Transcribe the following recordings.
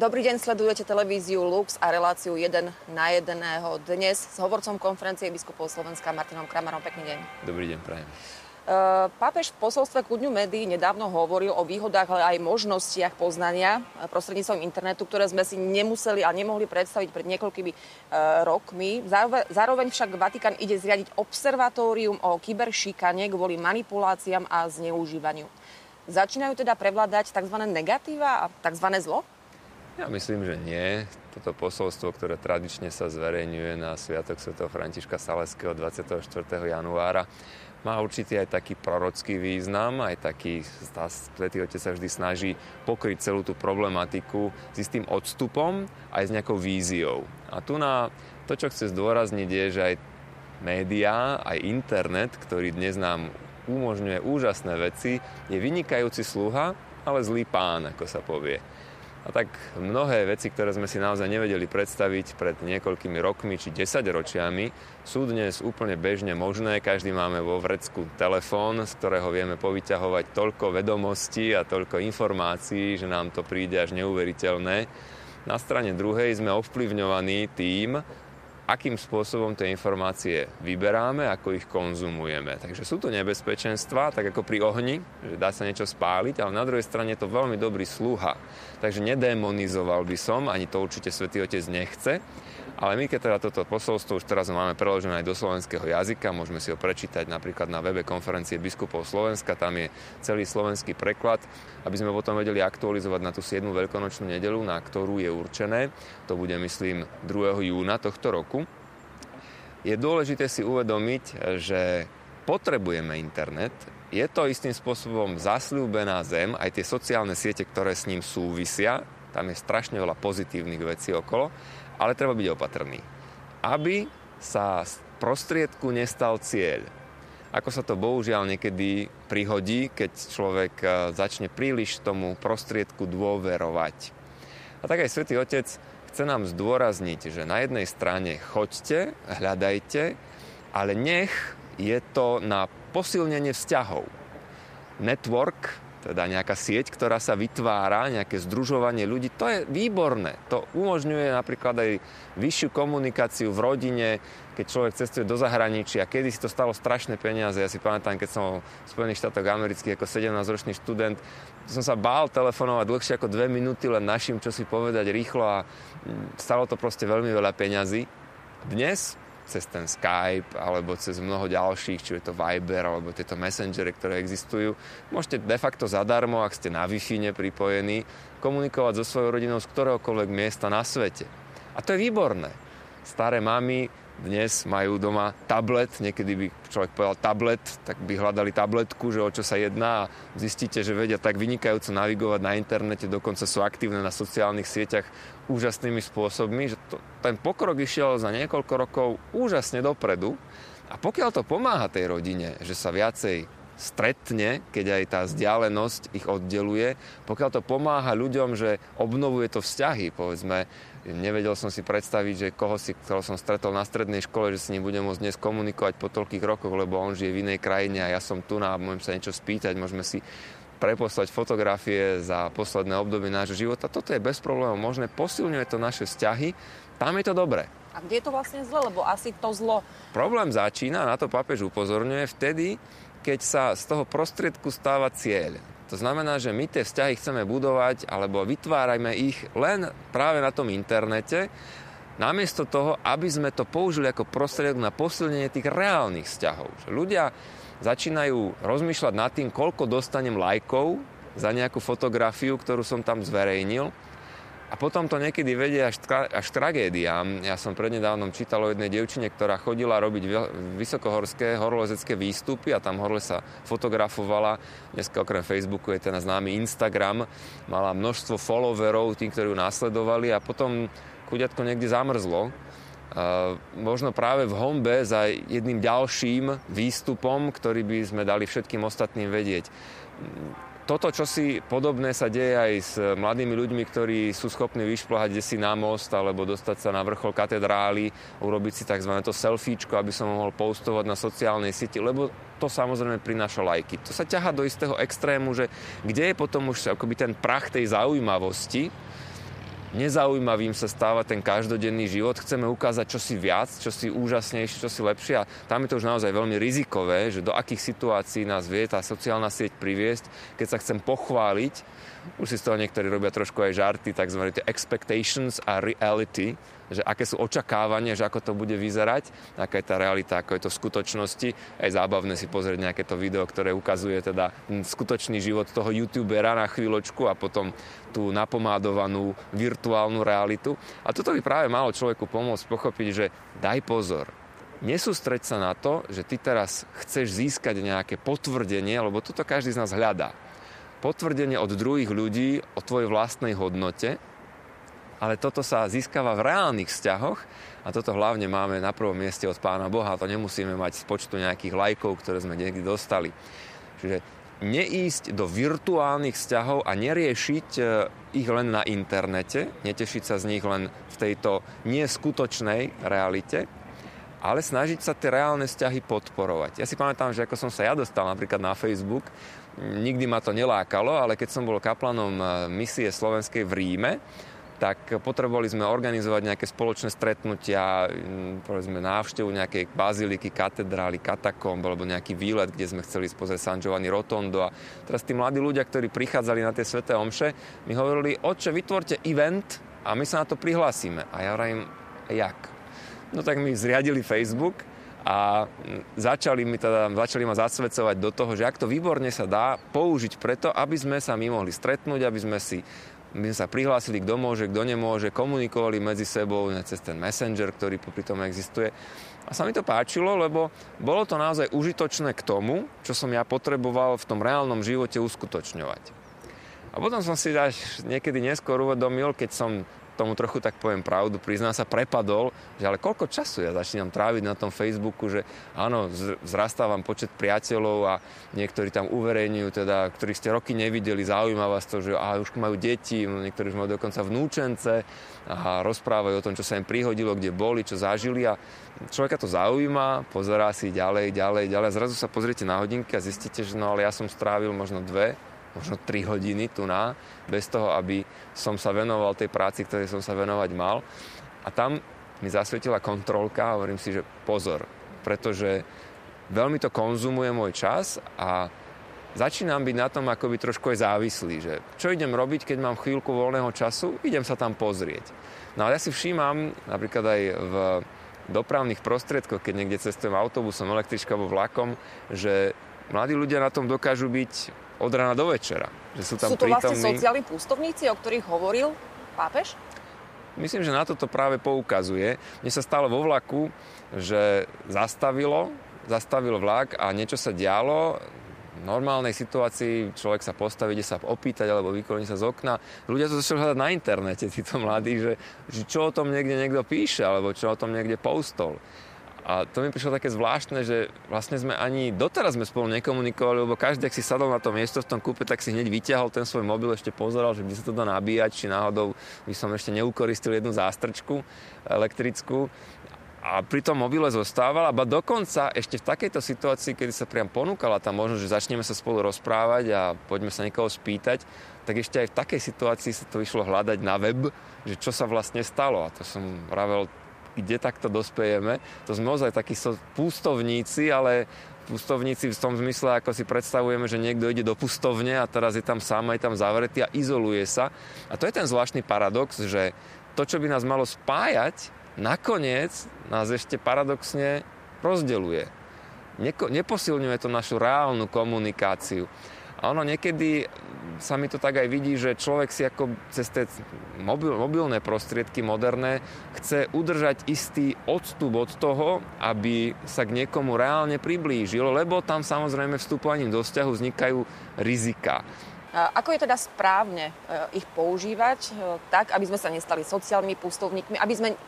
Dobrý deň, sledujete televíziu Lux a reláciu 1 na 1. Dnes s hovorcom konferencie biskupov Slovenska Martinom Kramarom. Pekný deň. Dobrý deň, prajem. Pápež v posolstve ku Dňu médií nedávno hovoril o výhodách, ale aj možnostiach poznania prostredníctvom internetu, ktoré sme si nemuseli a nemohli predstaviť pred niekoľkými rokmi. Zároveň však Vatikán ide zriadiť observatórium o kyberšikane kvôli manipuláciám a zneužívaniu. Začínajú teda prevládať tzv. negatíva a tzv. zlo? Ja myslím, že nie. Toto posolstvo, ktoré tradične sa zverejňuje na Sviatok Sv. Františka Saleského 24. januára, má určitý aj taký prorocký význam, aj taký, Svetý Otec sa vždy snaží pokryť celú tú problematiku s istým odstupom, aj s nejakou víziou. A tu na to, čo chce zdôrazniť, je, že aj médiá, aj internet, ktorý dnes nám umožňuje úžasné veci, je vynikajúci sluha, ale zlý pán, ako sa povie. A tak mnohé veci, ktoré sme si naozaj nevedeli predstaviť pred niekoľkými rokmi či desaťročiami, sú dnes úplne bežne možné. Každý máme vo vrecku telefón, z ktorého vieme povyťahovať toľko vedomostí a toľko informácií, že nám to príde až neuveriteľné. Na strane druhej sme ovplyvňovaní tým, akým spôsobom tie informácie vyberáme, ako ich konzumujeme. Takže sú to nebezpečenstva, tak ako pri ohni, že dá sa niečo spáliť, ale na druhej strane je to veľmi dobrý sluha. Takže nedemonizoval by som, ani to určite Svetý Otec nechce, ale my, keď teda toto posolstvo už teraz máme preložené aj do slovenského jazyka, môžeme si ho prečítať napríklad na webe konferencie biskupov Slovenska, tam je celý slovenský preklad, aby sme potom vedeli aktualizovať na tú 7. veľkonočnú nedelu, na ktorú je určené. To bude, myslím, 2. júna tohto roku. Je dôležité si uvedomiť, že potrebujeme internet, je to istým spôsobom zasľúbená zem, aj tie sociálne siete, ktoré s ním súvisia, tam je strašne veľa pozitívnych vecí okolo, ale treba byť opatrný. Aby sa z prostriedku nestal cieľ. Ako sa to bohužiaľ niekedy prihodí, keď človek e, začne príliš tomu prostriedku dôverovať. A tak aj Svetý Otec chce nám zdôrazniť, že na jednej strane choďte, hľadajte, ale nech je to na posilnenie vzťahov. Network teda nejaká sieť, ktorá sa vytvára, nejaké združovanie ľudí, to je výborné. To umožňuje napríklad aj vyššiu komunikáciu v rodine, keď človek cestuje do zahraničia. Kedy si to stalo strašné peniaze. Ja si pamätám, keď som v Spojených štátoch amerických ako 17-ročný študent, som sa bál telefonovať dlhšie ako dve minúty len našim, čo si povedať rýchlo a mm, stalo to proste veľmi veľa peňazí. Dnes cez ten Skype alebo cez mnoho ďalších, či je to Viber alebo tieto messengery, ktoré existujú. Môžete de facto zadarmo, ak ste na Wi-Fi pripojení, komunikovať so svojou rodinou z ktoréhokoľvek miesta na svete. A to je výborné. Staré mamy dnes majú doma tablet, niekedy by človek povedal tablet, tak by hľadali tabletku, že o čo sa jedná a zistíte, že vedia tak vynikajúco navigovať na internete, dokonca sú aktívne na sociálnych sieťach úžasnými spôsobmi, že to, ten pokrok išiel za niekoľko rokov úžasne dopredu. A pokiaľ to pomáha tej rodine, že sa viacej stretne, keď aj tá vzdialenosť ich oddeluje, pokiaľ to pomáha ľuďom, že obnovuje to vzťahy, povedzme, Nevedel som si predstaviť, že koho si, ktorého som stretol na strednej škole, že si nebudem môcť dnes komunikovať po toľkých rokoch, lebo on žije v inej krajine a ja som tu a môžem sa niečo spýtať, môžeme si preposlať fotografie za posledné obdobie nášho života. Toto je bez problémov možné, posilňuje to naše vzťahy, tam je to dobré. A kde je to vlastne zle? Lebo asi to zlo... Problém začína, na to papež upozorňuje, vtedy, keď sa z toho prostriedku stáva cieľ. To znamená, že my tie vzťahy chceme budovať alebo vytvárajme ich len práve na tom internete, namiesto toho, aby sme to použili ako prostriedok na posilnenie tých reálnych vzťahov. Že ľudia začínajú rozmýšľať nad tým, koľko dostanem lajkov za nejakú fotografiu, ktorú som tam zverejnil a potom to niekedy vedie až, až tragédiám. Ja som prednedávnom čítal o jednej devčine, ktorá chodila robiť vysokohorské horolezecké výstupy a tam horle sa fotografovala. Dneska okrem Facebooku je ten známy Instagram. Mala množstvo followerov, tým, ktorí ju následovali a potom chudiatko niekde zamrzlo. Uh, možno práve v hombe za jedným ďalším výstupom, ktorý by sme dali všetkým ostatným vedieť toto, čo si podobné sa deje aj s mladými ľuďmi, ktorí sú schopní vyšplhať si na most alebo dostať sa na vrchol katedrály, urobiť si tzv. to selfiečko, aby som mohol postovať na sociálnej sieti, lebo to samozrejme prináša lajky. To sa ťaha do istého extrému, že kde je potom už akoby ten prach tej zaujímavosti, nezaujímavým sa stáva ten každodenný život. Chceme ukázať čosi viac, čosi úžasnejšie, čosi lepšie a tam je to už naozaj veľmi rizikové, že do akých situácií nás vie tá sociálna sieť priviesť, keď sa chcem pochváliť, už si z toho niektorí robia trošku aj žarty, tzv. expectations a reality, že aké sú očakávania, že ako to bude vyzerať, aká je tá realita, ako je to v skutočnosti. Aj zábavné si pozrieť nejaké to video, ktoré ukazuje teda skutočný život toho youtubera na chvíľočku a potom tú napomádovanú virtuálnu realitu. A toto by práve malo človeku pomôcť pochopiť, že daj pozor, nesústreď sa na to, že ty teraz chceš získať nejaké potvrdenie, lebo toto každý z nás hľadá. Potvrdenie od druhých ľudí o tvojej vlastnej hodnote, ale toto sa získava v reálnych vzťahoch a toto hlavne máme na prvom mieste od Pána Boha. To nemusíme mať z počtu nejakých lajkov, ktoré sme niekdy dostali. Čiže neísť do virtuálnych vzťahov a neriešiť e, ich len na internete, netešiť sa z nich len v tejto neskutočnej realite, ale snažiť sa tie reálne vzťahy podporovať. Ja si pamätám, že ako som sa ja dostal napríklad na Facebook, nikdy ma to nelákalo, ale keď som bol kaplanom e, misie slovenskej v Ríme, tak potrebovali sme organizovať nejaké spoločné stretnutia, povedzme návštevu nejakej baziliky, katedrály, katakomb, alebo nejaký výlet, kde sme chceli spozrieť San Giovanni Rotondo. A teraz tí mladí ľudia, ktorí prichádzali na tie sveté omše, mi hovorili, oče, vytvorte event a my sa na to prihlásime. A ja hovorím, jak? No tak mi zriadili Facebook a začali, mi teda, začali ma zasvedcovať do toho, že ak to výborne sa dá použiť preto, aby sme sa my mohli stretnúť, aby sme si my sme sa prihlásili, kto môže, kto nemôže, komunikovali medzi sebou cez ten messenger, ktorý popri tom existuje. A sa mi to páčilo, lebo bolo to naozaj užitočné k tomu, čo som ja potreboval v tom reálnom živote uskutočňovať. A potom som si až niekedy neskôr uvedomil, keď som tomu trochu tak poviem pravdu, priznám sa, prepadol, že ale koľko času ja začínam tráviť na tom Facebooku, že áno, zrastávam počet priateľov a niektorí tam uverejňujú, teda, ktorých ste roky nevideli, zaujíma vás to, že á, už majú deti, niektorí už majú dokonca vnúčence a rozprávajú o tom, čo sa im prihodilo, kde boli, čo zažili a človeka to zaujíma, pozerá si ďalej, ďalej, ďalej. Zrazu sa pozriete na hodinky a zistíte, že no ale ja som strávil možno dve možno 3 hodiny tu na, bez toho, aby som sa venoval tej práci, ktorej som sa venovať mal. A tam mi zasvietila kontrolka a hovorím si, že pozor, pretože veľmi to konzumuje môj čas a začínam byť na tom akoby trošku aj závislý, že čo idem robiť, keď mám chvíľku voľného času, idem sa tam pozrieť. No ale ja si všímam, napríklad aj v dopravných prostriedkoch, keď niekde cestujem autobusom, električkou alebo vlakom, že mladí ľudia na tom dokážu byť od rána do večera. Že sú, tam sú to vlastne prítomní... vlastne sociálni pústovníci, o ktorých hovoril pápež? Myslím, že na toto práve poukazuje. Mne sa stalo vo vlaku, že zastavilo, zastavil vlak a niečo sa dialo. V normálnej situácii človek sa postaví, ide sa opýtať alebo vykloní sa z okna. Ľudia to začali hľadať na internete, títo mladí, že, že čo o tom niekde niekto píše alebo čo o tom niekde postol. A to mi prišlo také zvláštne, že vlastne sme ani doteraz sme spolu nekomunikovali, lebo každý, ak si sadol na to miesto v tom kúpe, tak si hneď vyťahol ten svoj mobil, ešte pozeral, že by sa to dá nabíjať, či náhodou by som ešte neukoristil jednu zástrčku elektrickú. A pri tom mobile zostával, a dokonca ešte v takejto situácii, kedy sa priam ponúkala tá možnosť, že začneme sa spolu rozprávať a poďme sa niekoho spýtať, tak ešte aj v takej situácii sa to išlo hľadať na web, že čo sa vlastne stalo. A to som vravel, kde takto dospejeme. To sme ozaj takí so pustovníci, ale pustovníci v tom zmysle, ako si predstavujeme, že niekto ide do pustovne a teraz je tam sám, aj tam zavretý a izoluje sa. A to je ten zvláštny paradox, že to, čo by nás malo spájať, nakoniec nás ešte paradoxne rozdeluje. Neko, neposilňuje to našu reálnu komunikáciu. A ono niekedy sa mi to tak aj vidí, že človek si ako cez tie mobil, mobilné prostriedky moderné chce udržať istý odstup od toho, aby sa k niekomu reálne priblížil, lebo tam samozrejme vstupovaním do vzťahu vznikajú rizika. Ako je teda správne e, ich používať e, tak, aby sme sa nestali sociálnymi pustovníkmi, aby sme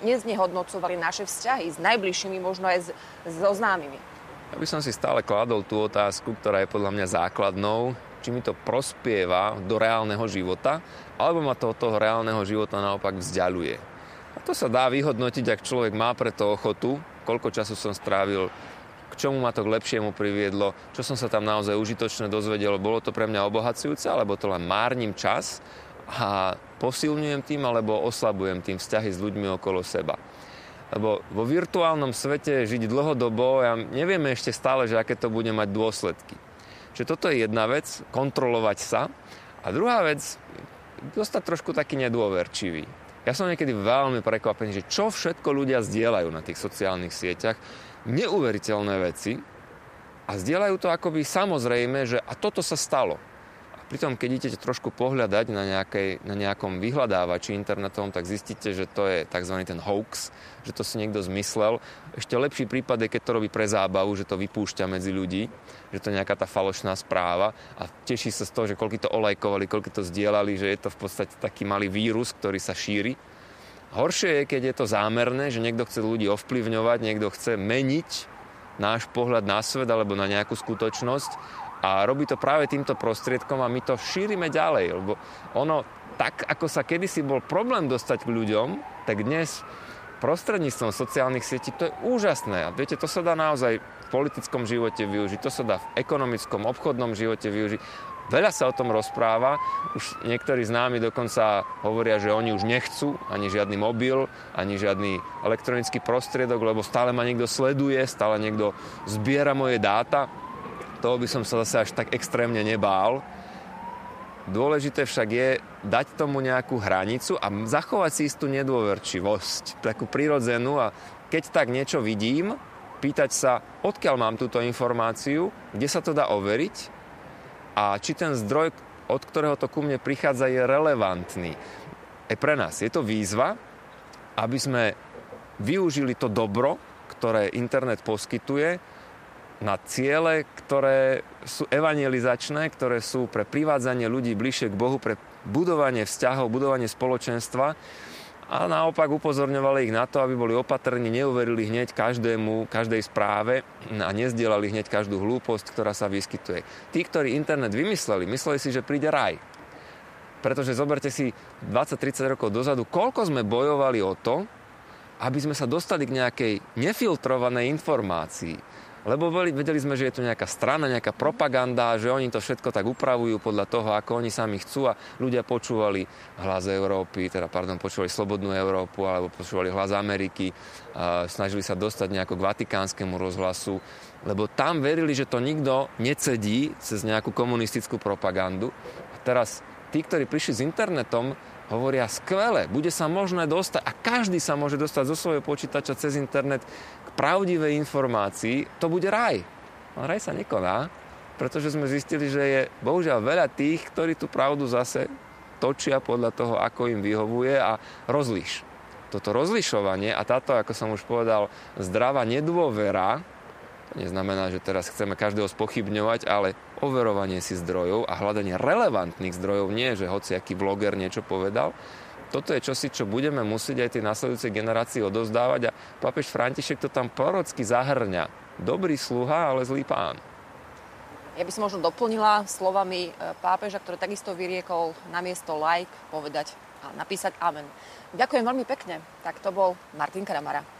neznehodnocovali naše vzťahy s najbližšími, možno aj so známymi? Ja by som si stále kladol tú otázku, ktorá je podľa mňa základnou, či mi to prospieva do reálneho života, alebo ma to od toho reálneho života naopak vzdialuje. A to sa dá vyhodnotiť, ak človek má pre to ochotu, koľko času som strávil, k čomu ma to k lepšiemu priviedlo, čo som sa tam naozaj užitočne dozvedel, bolo to pre mňa obohacujúce, alebo to len márnim čas a posilňujem tým alebo oslabujem tým vzťahy s ľuďmi okolo seba. Lebo vo virtuálnom svete žiť dlhodobo, ja nevieme ešte stále, že aké to bude mať dôsledky. Čiže toto je jedna vec, kontrolovať sa. A druhá vec, dostať trošku taký nedôverčivý. Ja som niekedy veľmi prekvapený, že čo všetko ľudia zdieľajú na tých sociálnych sieťach. Neuveriteľné veci. A zdieľajú to akoby samozrejme, že a toto sa stalo. Pritom, keď idete trošku pohľadať na, nejakej, na nejakom vyhľadávači internetom, tak zistíte, že to je tzv. ten hoax, že to si niekto zmyslel. Ešte lepší prípad je, keď to robí pre zábavu, že to vypúšťa medzi ľudí, že to je nejaká tá falošná správa a teší sa z toho, že koľko to olajkovali, koľko to zdieľali, že je to v podstate taký malý vírus, ktorý sa šíri. Horšie je, keď je to zámerné, že niekto chce ľudí ovplyvňovať, niekto chce meniť náš pohľad na svet alebo na nejakú skutočnosť a robí to práve týmto prostriedkom a my to šírime ďalej, lebo ono, tak ako sa kedysi bol problém dostať k ľuďom, tak dnes prostredníctvom sociálnych sietí to je úžasné. A viete, to sa dá naozaj v politickom živote využiť, to sa dá v ekonomickom, obchodnom živote využiť. Veľa sa o tom rozpráva, už niektorí známi dokonca hovoria, že oni už nechcú ani žiadny mobil, ani žiadny elektronický prostriedok, lebo stále ma niekto sleduje, stále niekto zbiera moje dáta toho by som sa zase až tak extrémne nebál. Dôležité však je dať tomu nejakú hranicu a zachovať si istú nedôverčivosť, takú prirodzenú a keď tak niečo vidím, pýtať sa, odkiaľ mám túto informáciu, kde sa to dá overiť a či ten zdroj, od ktorého to ku mne prichádza, je relevantný. Aj pre nás je to výzva, aby sme využili to dobro, ktoré internet poskytuje, na ciele, ktoré sú evangelizačné, ktoré sú pre privádzanie ľudí bližšie k Bohu, pre budovanie vzťahov, budovanie spoločenstva a naopak upozorňovali ich na to, aby boli opatrní, neuverili hneď každému, každej správe a nezdielali hneď každú hlúposť, ktorá sa vyskytuje. Tí, ktorí internet vymysleli, mysleli si, že príde raj. Pretože zoberte si 20-30 rokov dozadu, koľko sme bojovali o to, aby sme sa dostali k nejakej nefiltrovanej informácii lebo vedeli sme, že je tu nejaká strana, nejaká propaganda, že oni to všetko tak upravujú podľa toho, ako oni sami chcú a ľudia počúvali hlas Európy, teda pardon, počúvali Slobodnú Európu alebo počúvali hlas Ameriky, snažili sa dostať nejako k vatikánskemu rozhlasu, lebo tam verili, že to nikto necedí cez nejakú komunistickú propagandu. A teraz tí, ktorí prišli s internetom, hovoria skvele, bude sa možné dostať a každý sa môže dostať zo svojho počítača cez internet pravdivej informácii, to bude raj. No raj sa nekoná, pretože sme zistili, že je bohužiaľ veľa tých, ktorí tú pravdu zase točia podľa toho, ako im vyhovuje a rozliš. Toto rozlišovanie a táto, ako som už povedal, zdravá nedôvera, to neznamená, že teraz chceme každého spochybňovať, ale overovanie si zdrojov a hľadanie relevantných zdrojov, nie že hoci aký vloger niečo povedal, toto je čosi, čo budeme musieť aj tej nasledujúcej generácii odozdávať a papež František to tam prorocky zahrňa. Dobrý sluha, ale zlý pán. Ja by som možno doplnila slovami e, pápeža, ktoré takisto vyriekol na miesto like povedať a napísať amen. Ďakujem veľmi pekne. Tak to bol Martin Kramara.